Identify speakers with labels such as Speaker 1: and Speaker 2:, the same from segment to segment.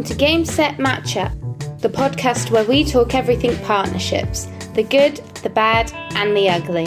Speaker 1: welcome to Game Set Matchup, the podcast where we talk everything partnerships the good, the bad, and the ugly.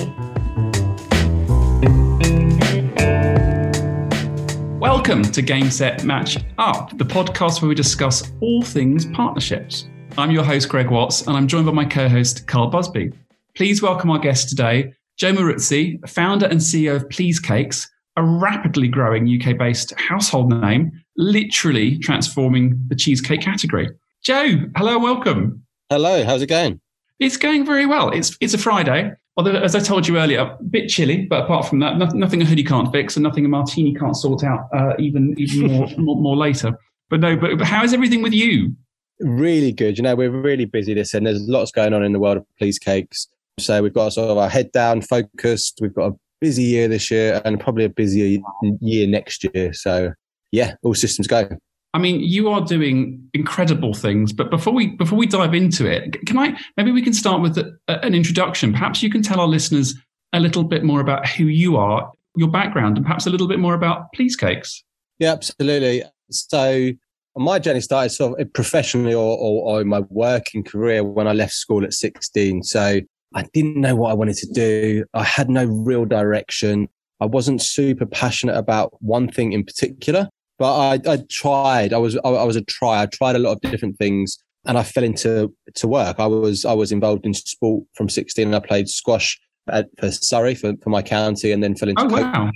Speaker 2: Welcome to Game Set Match Up, the podcast where we discuss all things partnerships. I'm your host, Greg Watts, and I'm joined by my co host, Carl Busby. Please welcome our guest today, Joe Maruzzi, founder and CEO of Please Cakes, a rapidly growing UK based household name, literally transforming the cheesecake category. Joe, hello welcome.
Speaker 3: Hello, how's it going?
Speaker 2: It's going very well. It's it's a Friday. Although, as I told you earlier, a bit chilly, but apart from that, nothing, nothing a hoodie can't fix and nothing a martini can't sort out, uh, even even more, more, more later. But no, but, but how is everything with you?
Speaker 3: Really good. You know, we're really busy this end. There's lots going on in the world of please cakes. So we've got sort of our head down, focused. We've got a busy year this year and probably a busier year next year. So yeah, all systems go.
Speaker 2: I mean, you are doing incredible things, but before we before we dive into it, can I maybe we can start with a, an introduction? Perhaps you can tell our listeners a little bit more about who you are, your background, and perhaps a little bit more about Please Cakes.
Speaker 3: Yeah, absolutely. So my journey started sort of professionally or, or, or in my working career when I left school at 16. So I didn't know what I wanted to do. I had no real direction. I wasn't super passionate about one thing in particular, but I, I tried. I was I, I was a try. I tried a lot of different things, and I fell into to work. I was I was involved in sport from 16, and I played squash at, for Surrey for, for my county, and then fell into
Speaker 2: oh, wow.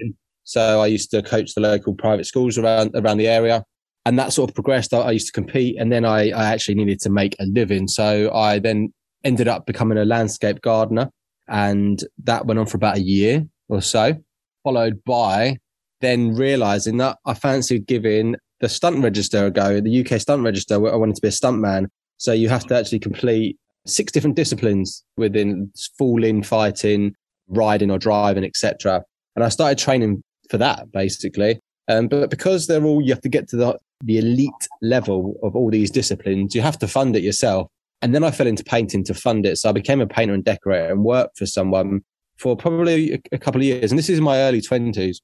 Speaker 3: So I used to coach the local private schools around around the area, and that sort of progressed. I, I used to compete, and then I, I actually needed to make a living. So I then ended up becoming a landscape gardener. And that went on for about a year or so, followed by then realizing that I fancied giving the stunt register a go, the UK stunt register. I wanted to be a stuntman. So you have to actually complete six different disciplines within falling, fighting, riding or driving, etc. And I started training for that basically. Um, but because they're all, you have to get to the, the elite level of all these disciplines, you have to fund it yourself. And then I fell into painting to fund it. So I became a painter and decorator and worked for someone for probably a, couple of years. And this is my early 20s.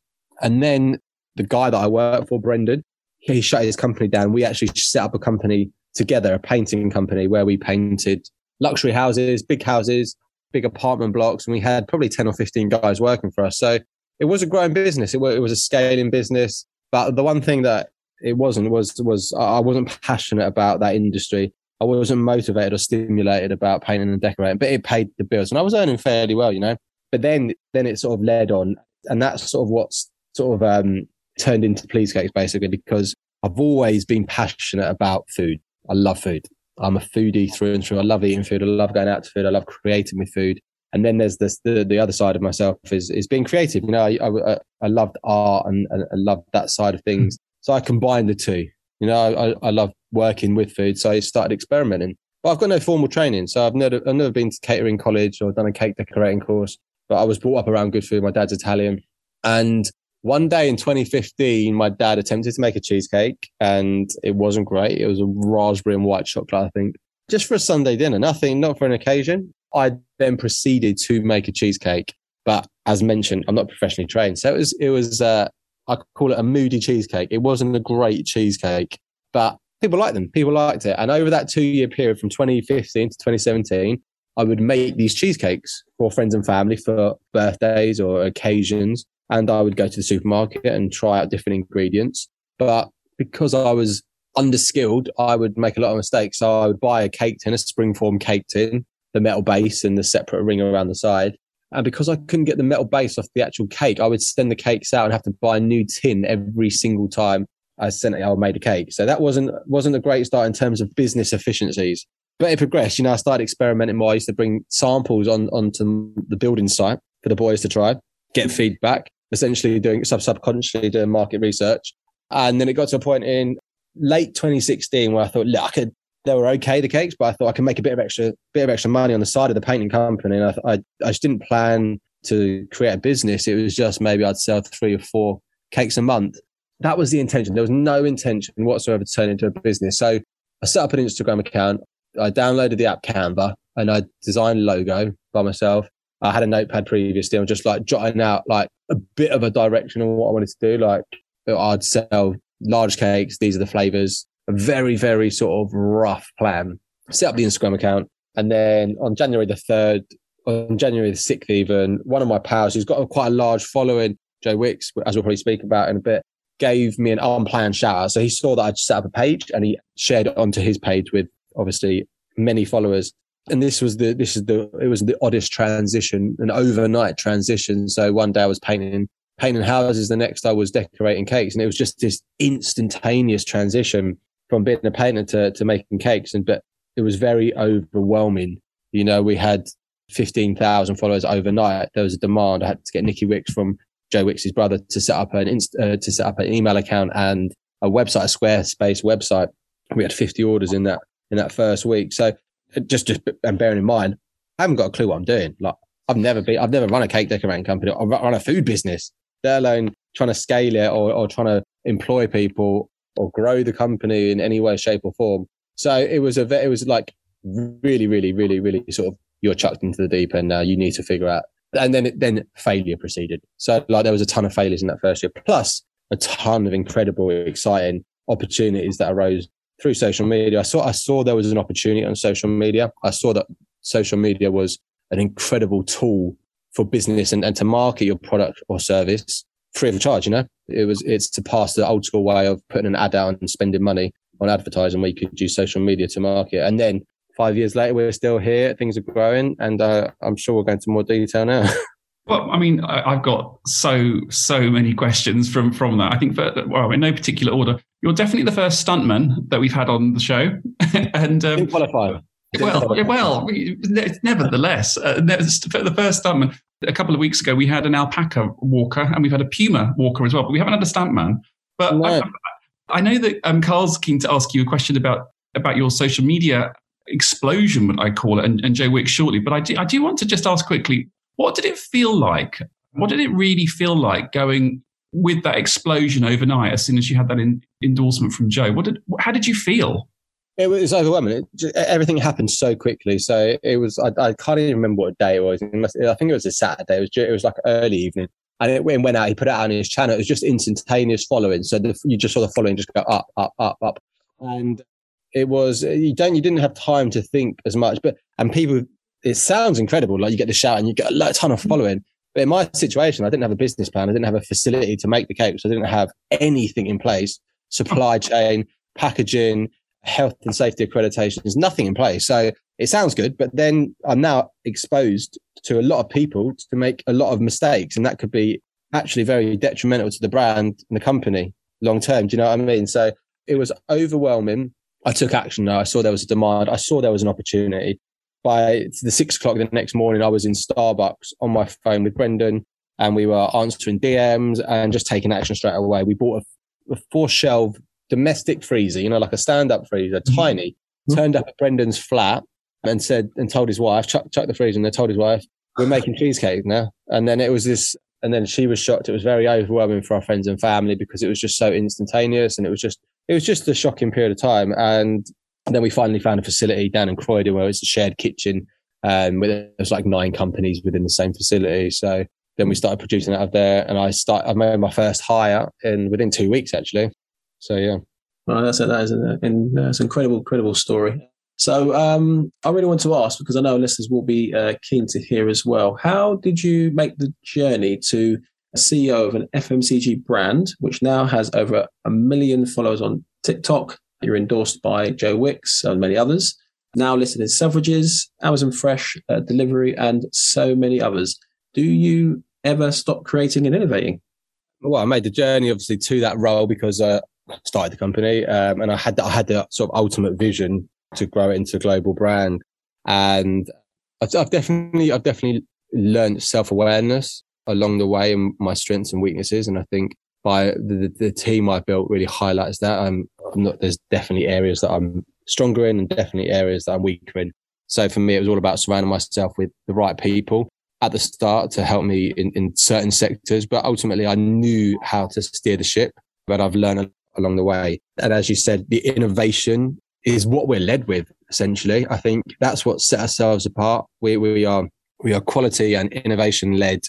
Speaker 3: And then the guy that I worked for, Brendan, he shut his company down. We actually set up a company together, a painting company where we painted luxury houses, big houses, big apartment blocks. And we had probably 10 or 15 guys working for us. So it was a growing business. It was, it was a scaling business. But the one thing that it wasn't was, was I wasn't passionate about that industry. I wasn't motivated or stimulated about painting and decorating, but it paid the bills and I was earning fairly well, you know. But then, then it sort of led on, and that's sort of what's sort of um, turned into Please Cakes basically because I've always been passionate about food. I love food. I'm a foodie through and through. I love eating food. I love going out to food. I love creating with food. And then there's this, the, the other side of myself is, is being creative. You know, I, I, I loved art and, and I loved that side of things. So I combined the two. You know, I, I love working with food, so I started experimenting. But I've got no formal training, so I've never I've never been to catering college or done a cake decorating course. But I was brought up around good food. My dad's Italian, and one day in 2015, my dad attempted to make a cheesecake, and it wasn't great. It was a raspberry and white chocolate, I think, just for a Sunday dinner. Nothing, not for an occasion. I then proceeded to make a cheesecake, but as mentioned, I'm not professionally trained, so it was it was uh, I call it a moody cheesecake. It wasn't a great cheesecake, but people liked them. People liked it. And over that two year period from 2015 to 2017, I would make these cheesecakes for friends and family for birthdays or occasions. And I would go to the supermarket and try out different ingredients. But because I was underskilled, I would make a lot of mistakes. So I would buy a cake tin, a springform cake tin, the metal base and the separate ring around the side. And because I couldn't get the metal base off the actual cake, I would send the cakes out and have to buy a new tin every single time I sent it, I made a cake. So that wasn't wasn't a great start in terms of business efficiencies. But it progressed. You know, I started experimenting more. I used to bring samples on onto the building site for the boys to try, get feedback, essentially doing sub subconsciously doing market research. And then it got to a point in late 2016 where I thought, look, I could they were okay, the cakes, but I thought I could make a bit of extra, bit of extra money on the side of the painting company. And I, I, I just didn't plan to create a business. It was just maybe I'd sell three or four cakes a month. That was the intention. There was no intention whatsoever to turn into a business. So I set up an Instagram account. I downloaded the app Canva and I designed a logo by myself. I had a notepad previously. I was just like jotting out like a bit of a direction on what I wanted to do. Like I'd sell large cakes. These are the flavors a very, very sort of rough plan. Set up the Instagram account. And then on January the 3rd, on January the 6th, even, one of my pals who's got a, quite a large following, Joe Wicks, as we'll probably speak about in a bit, gave me an unplanned shout out. So he saw that I'd set up a page and he shared it onto his page with obviously many followers. And this was the, this is the, it was the oddest transition, an overnight transition. So one day I was painting, painting houses. The next I was decorating cakes. And it was just this instantaneous transition from being a painter to, to making cakes. And, but it was very overwhelming. You know, we had 15,000 followers overnight. There was a demand. I had to get Nikki Wicks from Joe Wicks's brother to set up an inst- uh, to set up an email account and a website, a Squarespace website. We had 50 orders in that in that first week. So just just and bearing in mind, I haven't got a clue what I'm doing. Like I've never been, I've never run a cake decorating company. I run a food business, let alone trying to scale it or, or trying to employ people or grow the company in any way, shape, or form. So it was a it was like really, really, really, really sort of you're chucked into the deep and now. You need to figure out and then then failure proceeded. So like there was a ton of failures in that first year, plus a ton of incredible, exciting opportunities that arose through social media. I saw I saw there was an opportunity on social media. I saw that social media was an incredible tool for business and, and to market your product or service free of charge. You know, it was it's to pass the old school way of putting an ad out and spending money on advertising where you could use social media to market. And then five years later, we're still here. Things are growing, and uh, I'm sure we'll go into more detail now.
Speaker 2: Well, I mean, I, have got so so many questions from from that. I think, for, well, in no particular order, you're definitely the first stuntman that we've had on the show, and
Speaker 3: um, qualify.
Speaker 2: Well, well, nevertheless, uh, the first stuntman. A couple of weeks ago, we had an alpaca walker, and we've had a puma walker as well, but we haven't had a stuntman. But no. I, I, know that um, Carl's keen to ask you a question about about your social media explosion, what I call it, and, and Joe Wicks shortly. But I do, I do want to just ask quickly, what did it feel like? What did it really feel like going with that explosion overnight as soon as you had that in, endorsement from Joe? What did, how did you feel?
Speaker 3: It was overwhelming. It, everything happened so quickly. So it was, I, I, can't even remember what day it was. I think it was a Saturday. It was, it was like early evening. And it went out, he put it out on his channel. It was just instantaneous following. So the, you just saw the following just go up, up, up, up. And it was you don't you didn't have time to think as much. But and people, it sounds incredible. Like you get the shout and you get a ton of following. But in my situation, I didn't have a business plan. I didn't have a facility to make the cakes. I didn't have anything in place. Supply chain, packaging, health and safety accreditation. There's nothing in place. So it sounds good, but then I'm now exposed to a lot of people to make a lot of mistakes, and that could be actually very detrimental to the brand and the company long term. Do you know what I mean? So it was overwhelming. I took action. I saw there was a demand. I saw there was an opportunity. By the six o'clock the next morning, I was in Starbucks on my phone with Brendan and we were answering DMs and just taking action straight away. We bought a, a four shelf domestic freezer, you know, like a stand up freezer, mm-hmm. tiny, mm-hmm. turned up at Brendan's flat and said, and told his wife, chuck, chuck the freezer and they told his wife, we're making cheesecake now. And then it was this, and then she was shocked. It was very overwhelming for our friends and family because it was just so instantaneous and it was just it was just a shocking period of time. And then we finally found a facility down in Croydon where it's a shared kitchen. Um, where there's like nine companies within the same facility. So then we started producing out of there, and I start. I made my first hire in within two weeks actually. So yeah.
Speaker 4: Well, that's a, that is an, an, uh, incredible, incredible story. So um, I really want to ask because I know listeners will be uh, keen to hear as well. How did you make the journey to a CEO of an FMCG brand, which now has over a million followers on TikTok. You're endorsed by Joe Wicks and many others. Now listed in Selfridges, Amazon Fresh, uh, Deliveroo, and so many others. Do you ever stop creating and innovating?
Speaker 3: Well, I made the journey obviously to that role because uh, I started the company, um, and I had I had the sort of ultimate vision to grow it into a global brand. And I've, I've definitely I've definitely learned self awareness along the way and my strengths and weaknesses. And I think by the, the team I built really highlights that. I'm, I'm not, there's definitely areas that I'm stronger in and definitely areas that I'm weaker in. So for me, it was all about surrounding myself with the right people at the start to help me in, in certain sectors. But ultimately, I knew how to steer the ship, but I've learned along the way. And as you said, the innovation is what we're led with, essentially. I think that's what set ourselves apart. We, we are, we are quality and innovation led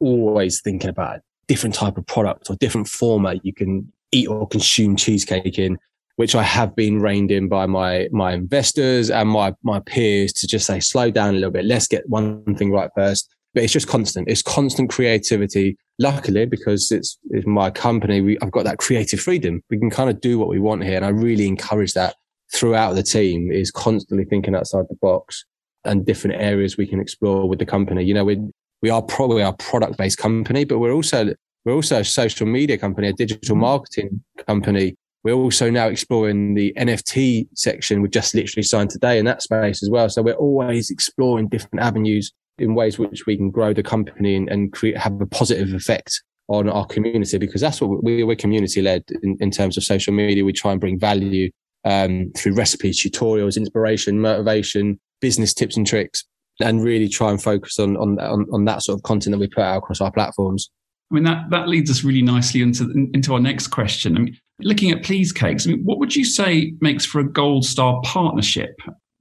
Speaker 3: always thinking about different type of product or different format you can eat or consume cheesecake in. which I have been reined in by my my investors and my my peers to just say slow down a little bit. Let's get one thing right first. But it's just constant. It's constant creativity. Luckily, because it's it's my company, we, I've got that creative freedom. We can kind of do what we want here, and I really encourage that throughout the team. Is constantly thinking outside the box and different areas we can explore with the company. You know, we we are probably a product based company, but we're also we're also a social media company, a digital marketing company we're also now exploring the NFT section. We've just literally signed today in that space as well. So we're always exploring different avenues in ways which we can grow the company and, and create, have a positive effect on our community because that's what we, we're community led in, in terms of social media. We try and bring value um, through recipes, tutorials, inspiration, motivation, business tips and tricks, and really try and focus on, on, on, on that sort of content that we put out across our platforms.
Speaker 2: I mean, that, that leads us really nicely into, into our next question. I mean, looking at Please Cakes, I mean, what would you say makes for a gold star partnership?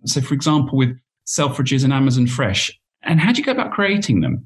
Speaker 2: So, for example, with Selfridges and Amazon Fresh, and how do you go about creating them?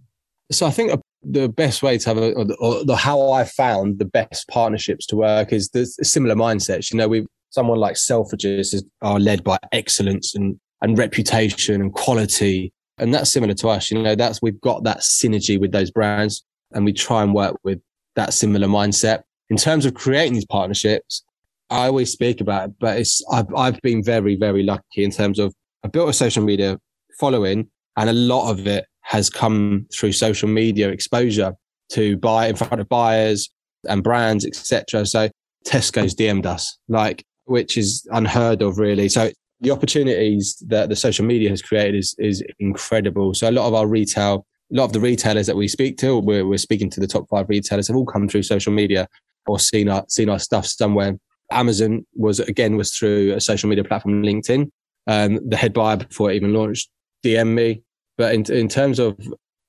Speaker 3: So, I think the best way to have a, or the, how I found the best partnerships to work is the similar mindsets. You know, we someone like Selfridges is, are led by excellence and, and reputation and quality. And that's similar to us. You know, that's, we've got that synergy with those brands and we try and work with that similar mindset. In terms of creating these partnerships, I always speak about it, but it's I've I've been very very lucky in terms of I built a social media following, and a lot of it has come through social media exposure to buy in front of buyers and brands, etc. So Tesco's DM'd us, like which is unheard of, really. So the opportunities that the social media has created is is incredible. So a lot of our retail a lot of the retailers that we speak to, we're, we're speaking to the top five retailers, have all come through social media or seen our seen our stuff somewhere. Amazon was again was through a social media platform, LinkedIn. Um, the head buyer before it even launched DM me. But in in terms of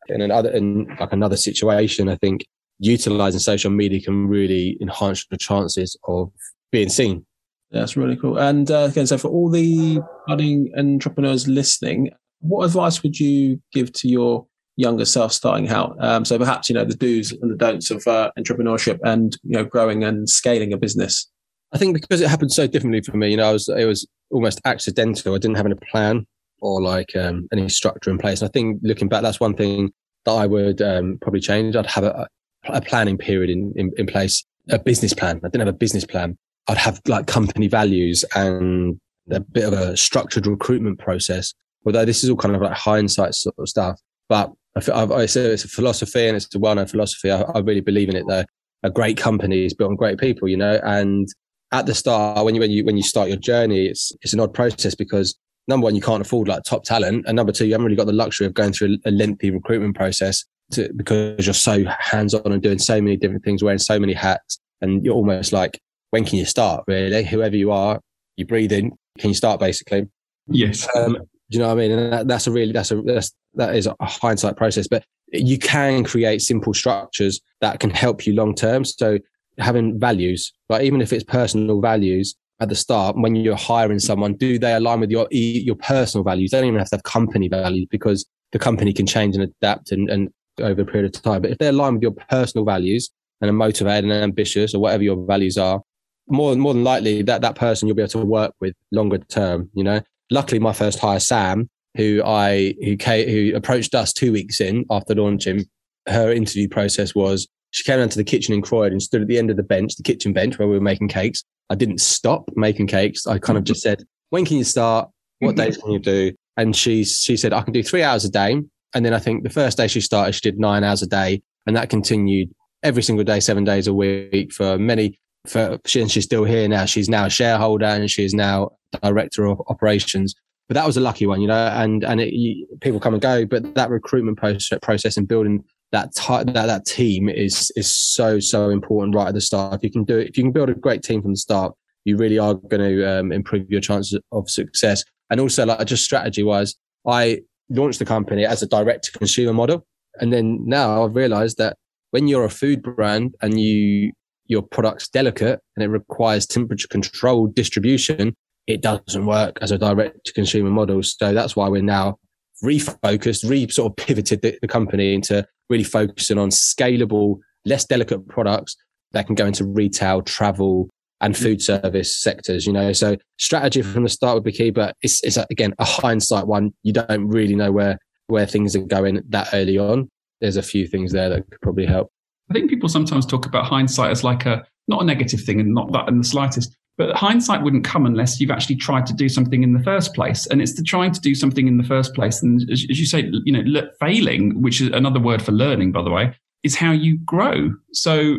Speaker 3: in another in like another situation, I think utilizing social media can really enhance the chances of being seen.
Speaker 4: That's really cool. And uh, again, so for all the budding entrepreneurs listening, what advice would you give to your younger self starting out. Um, so perhaps you know the do's and the don'ts of uh, entrepreneurship and you know growing and scaling a business.
Speaker 3: I think because it happened so differently for me, you know, I was it was almost accidental. I didn't have any plan or like um, any structure in place. And I think looking back, that's one thing that I would um, probably change. I'd have a, a planning period in, in, in place, a business plan. I didn't have a business plan. I'd have like company values and a bit of a structured recruitment process. Although this is all kind of like hindsight sort of stuff, but I, I say it's a philosophy and it's a well-known philosophy. I, I really believe in it though. A great company is built on great people, you know, and at the start, when you, when you, when you start your journey, it's, it's an odd process because number one, you can't afford like top talent. And number two, you haven't really got the luxury of going through a, lengthy recruitment process to, because you're so hands on and doing so many different things, wearing so many hats. And you're almost like, when can you start really? Whoever you are, you breathe in. Can you start basically?
Speaker 2: Yes.
Speaker 3: Um, do you know what I mean? And that, that's a really, that's a, that's, that is a hindsight process, but you can create simple structures that can help you long term. So having values, like even if it's personal values at the start, when you're hiring someone, do they align with your, your personal values? They don't even have to have company values because the company can change and adapt and, and over a period of time. But if they align with your personal values and are motivated and ambitious or whatever your values are, more, more than likely that that person you'll be able to work with longer term, you know? luckily my first hire, Sam, who I who came, who approached us two weeks in after launching, her interview process was she came down to the kitchen in Croydon and stood at the end of the bench, the kitchen bench where we were making cakes. I didn't stop making cakes. I kind of just said, "When can you start? What mm-hmm. days can you do?" And she she said, "I can do three hours a day." And then I think the first day she started, she did nine hours a day, and that continued every single day, seven days a week for many. For she, and she's still here now. She's now a shareholder, and she is now director of operations. But that was a lucky one, you know, and, and it, you, people come and go, but that recruitment process, process and building that, that, that team is, is so, so important right at the start. If you can do it, if you can build a great team from the start, you really are going to um, improve your chances of success. And also like just strategy wise, I launched the company as a direct to consumer model. And then now I've realized that when you're a food brand and you, your product's delicate and it requires temperature controlled distribution, it doesn't work as a direct to consumer model. So that's why we're now refocused, re sort of pivoted the, the, company into really focusing on scalable, less delicate products that can go into retail, travel, and mm. food service sectors, you know. So strategy from the start would be key, but it's, it's again, a hindsight one. You don't really know where, where things are going that early on. There's a few things there that could probably help.
Speaker 2: I think people sometimes talk about hindsight as like a, not a negative thing and not that in the slightest, but hindsight wouldn't come unless you've actually tried to do something in the first place. And it's the trying to do something in the first place. And as, as you say, you know, failing, which is another word for learning, by the way, is how you grow. So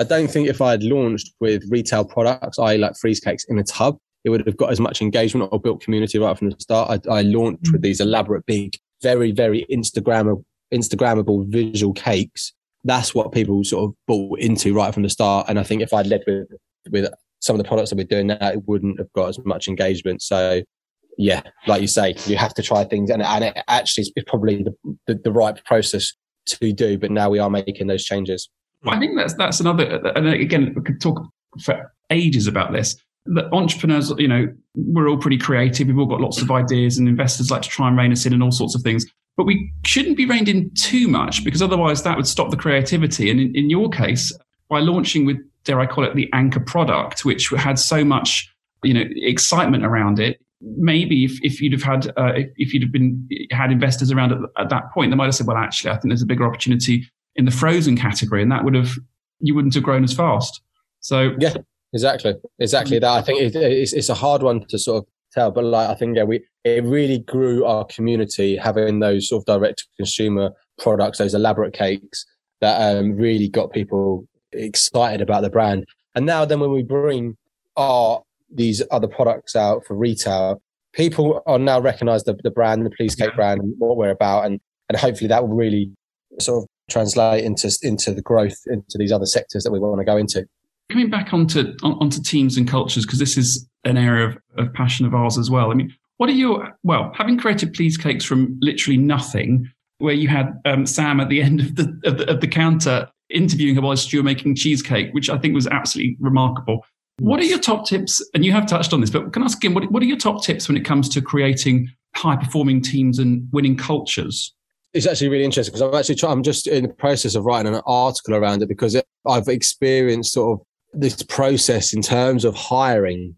Speaker 3: I don't think if I had launched with retail products, I like freeze cakes in a tub, it would have got as much engagement or built community right from the start. I, I launched with mm. these elaborate, big, very, very Instagrammable, Instagrammable visual cakes. That's what people sort of bought into right from the start. And I think if I'd led with with some of the products that we're doing now, it wouldn't have got as much engagement. So yeah, like you say, you have to try things and, and it actually is probably the, the, the right process to do. But now we are making those changes.
Speaker 2: I think that's, that's another, and again, we could talk for ages about this. The entrepreneurs, you know, we're all pretty creative. We've all got lots of ideas and investors like to try and rein us in and all sorts of things. But we shouldn't be reined in too much because otherwise that would stop the creativity. And in, in your case, by launching with dare I call it the anchor product, which had so much, you know, excitement around it. Maybe if, if you'd have had, uh, if, you'd have been had investors around at, at, that point, they might have said, well, actually, I think there's a bigger opportunity in the frozen category, and that would have, you wouldn't have grown as fast. So
Speaker 3: yeah, exactly, exactly that. I think it, it's, it's a hard one to sort of tell, but like I think yeah, we it really grew our community having those sort of direct to consumer products, those elaborate cakes that um, really got people excited about the brand. And now then when we bring our these other products out for retail, people are now recognize the, the brand, the Please Cake brand and what we're about. And, and hopefully that will really sort of translate into, into the growth into these other sectors that we want to go into.
Speaker 2: Coming back onto, on, onto teams and cultures, because this is an area of, of passion of ours as well. I mean, what are your, well, having created Please Cakes from literally nothing, where you had um, Sam at the end of the, of the, of the counter interviewing her whilst you were making cheesecake, which I think was absolutely remarkable. What are your top tips? And you have touched on this, but can I ask again, what, what are your top tips when it comes to creating high performing teams and winning cultures?
Speaker 3: It's actually really interesting because I'm actually trying, I'm just in the process of writing an article around it because it, I've experienced sort of this process in terms of hiring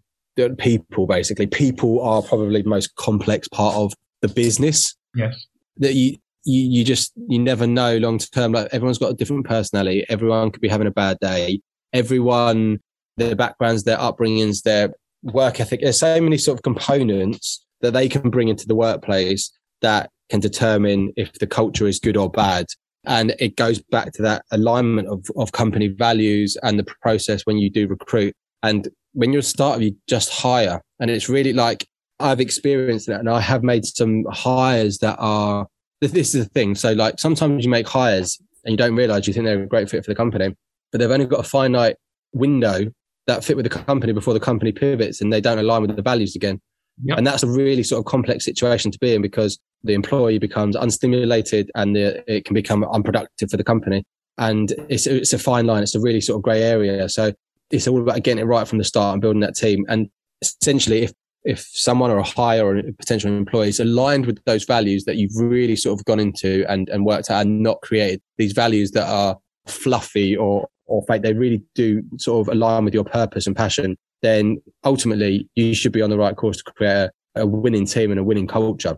Speaker 3: people, basically. People are probably the most complex part of the business.
Speaker 2: Yes.
Speaker 3: That you, you, you just you never know long term. Like everyone's got a different personality. Everyone could be having a bad day. Everyone, their backgrounds, their upbringings, their work ethic. There's so many sort of components that they can bring into the workplace that can determine if the culture is good or bad. And it goes back to that alignment of, of company values and the process when you do recruit. And when you're a startup, you just hire. And it's really like I've experienced that and I have made some hires that are this is the thing. So like sometimes you make hires and you don't realize you think they're a great fit for the company, but they've only got a finite window that fit with the company before the company pivots and they don't align with the values again. Yep. And that's a really sort of complex situation to be in because the employee becomes unstimulated and the, it can become unproductive for the company. And it's, it's a fine line. It's a really sort of grey area. So it's all about getting it right from the start and building that team. And essentially, if if someone or a hire or a potential employee is aligned with those values that you've really sort of gone into and, and worked out and not created these values that are fluffy or, or fake, they really do sort of align with your purpose and passion, then ultimately you should be on the right course to create a, a winning team and a winning culture.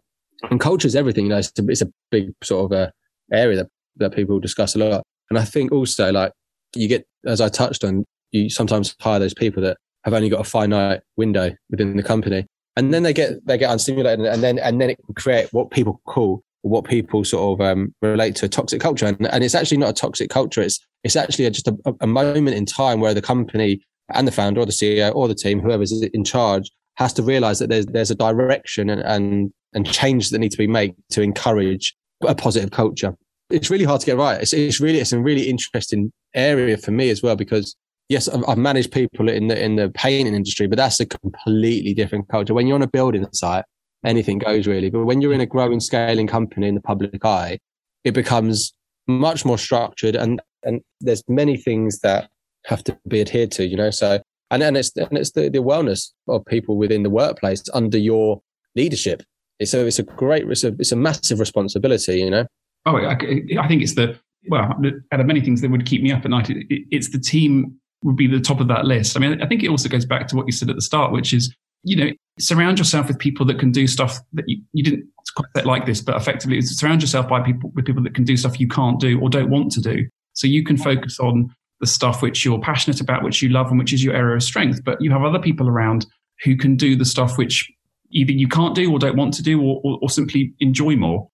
Speaker 3: And culture is everything, you know, it's a, it's a big sort of a uh, area that, that people discuss a lot. And I think also like you get, as I touched on, you sometimes hire those people that have only got a finite window within the company. And then they get they get unstimulated, and then and then it can create what people call what people sort of um, relate to a toxic culture. And, and, it's actually not a toxic culture. It's it's actually just a, a, moment in time where the company and the founder or the CEO or the team, whoever's in charge, has to realize that there's there's a direction and and, and change that need to be made to encourage a positive culture. It's really hard to get right. It's, it's really it's a really interesting area for me as well because yes, I've managed people in the in the painting industry, but that's a completely different culture. When you're on a building site, anything goes really. But when you're in a growing, scaling company in the public eye, it becomes much more structured, and and there's many things that have to be adhered to. You know, so and and it's and it's the, the wellness of people within the workplace under your leadership. It's it's a great it's a it's a massive responsibility. You know.
Speaker 2: Oh, I, I think it's the well, out of many things that would keep me up at night, it, it's the team would be the top of that list. I mean, I think it also goes back to what you said at the start, which is, you know, surround yourself with people that can do stuff that you, you didn't quite like this, but effectively it's surround yourself by people with people that can do stuff you can't do or don't want to do. So you can focus on the stuff which you're passionate about, which you love, and which is your area of strength. But you have other people around who can do the stuff which either you can't do or don't want to do or, or, or simply enjoy more.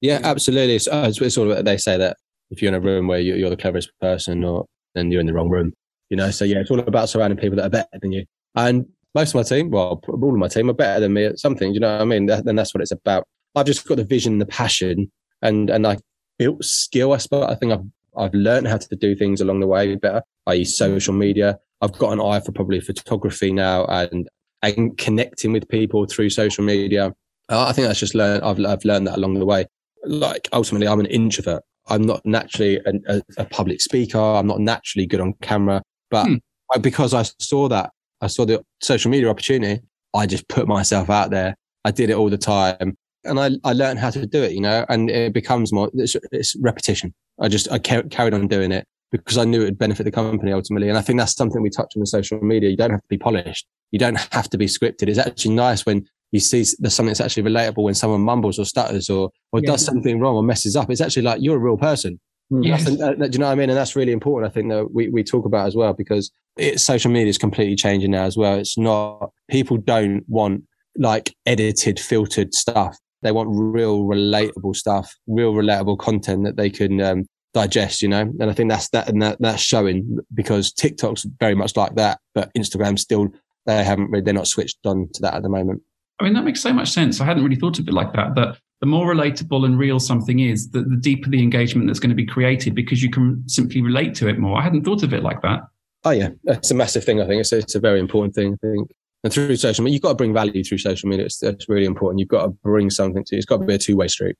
Speaker 3: Yeah, absolutely. It's, uh, it's, sort of they say that if you're in a room where you're the cleverest person, or then you're in the wrong room. You know, so yeah, it's all about surrounding people that are better than you. And most of my team, well, all of my team are better than me at something. You know what I mean? Then that's what it's about. I've just got the vision, the passion, and and I built skill. I suppose I think I've I've learned how to do things along the way better. I use social media. I've got an eye for probably photography now and and connecting with people through social media. I think that's just learned. I've I've learned that along the way. Like ultimately, I'm an introvert. I'm not naturally a, a public speaker. I'm not naturally good on camera, but hmm. because I saw that, I saw the social media opportunity. I just put myself out there. I did it all the time, and I I learned how to do it. You know, and it becomes more. It's, it's repetition. I just I carried on doing it because I knew it would benefit the company ultimately. And I think that's something we touch on in social media. You don't have to be polished. You don't have to be scripted. It's actually nice when you see there's something that's actually relatable when someone mumbles or stutters or, or yeah. does something wrong or messes up. It's actually like you're a real person. Hmm. Yes. Uh, do you know what I mean? And that's really important. I think that we, we talk about as well because it, social media is completely changing now as well. It's not, people don't want like edited, filtered stuff. They want real relatable stuff, real relatable content that they can um, digest, you know? And I think that's that, and that, that's showing because TikTok's very much like that, but Instagram still, they haven't really, they're not switched on to that at the moment.
Speaker 2: I mean, that makes so much sense. I hadn't really thought of it like that. That the more relatable and real something is, the, the deeper the engagement that's going to be created because you can simply relate to it more. I hadn't thought of it like that.
Speaker 3: Oh yeah, it's a massive thing. I think it's a, it's a very important thing. I think, and through social media, you've got to bring value through social media. It's, it's really important. You've got to bring something to. It's got to be a two way street.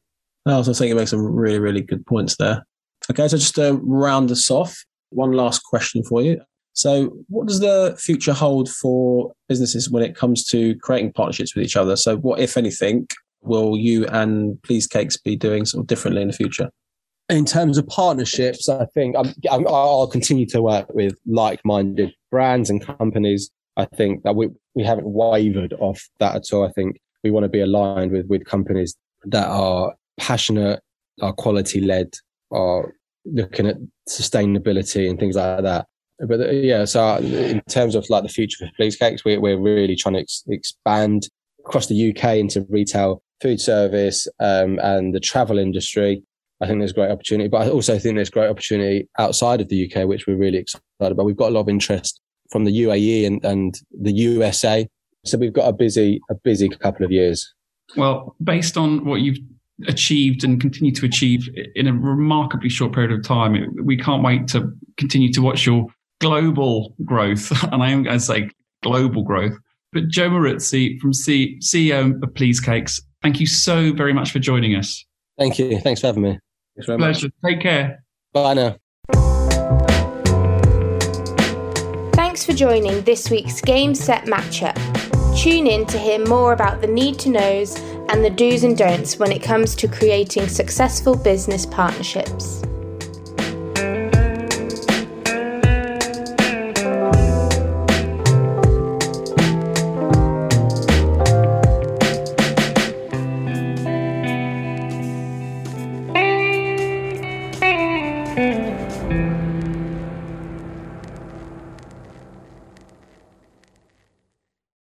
Speaker 4: I also think it makes some really really good points there. Okay, so just to round us off, one last question for you. So, what does the future hold for businesses when it comes to creating partnerships with each other? So, what, if anything, will you and Please Cakes be doing sort of differently in the future?
Speaker 3: In terms of partnerships, I think um, i will continue to work with like-minded brands and companies. I think that we, we haven't wavered off that at all. I think we want to be aligned with, with companies that are passionate, are quality led, are looking at sustainability and things like that. But uh, yeah, so in terms of like the future for Please Cakes, we're, we're really trying to ex- expand across the UK into retail, food service, um, and the travel industry. I think there's great opportunity, but I also think there's great opportunity outside of the UK, which we're really excited about. We've got a lot of interest from the UAE and, and the USA. So we've got a busy, a busy couple of years.
Speaker 2: Well, based on what you've achieved and continue to achieve in a remarkably short period of time. We can't wait to continue to watch your global growth. And I am going to say global growth. But Joe Maruzzi from C- CEO of Please Cakes, thank you so very much for joining us.
Speaker 3: Thank you. Thanks for having me.
Speaker 2: Pleasure. Much. Take care.
Speaker 3: Bye now.
Speaker 1: For joining this week's Game Set Matchup. Tune in to hear more about the need to knows and the do's and don'ts when it comes to creating successful business partnerships.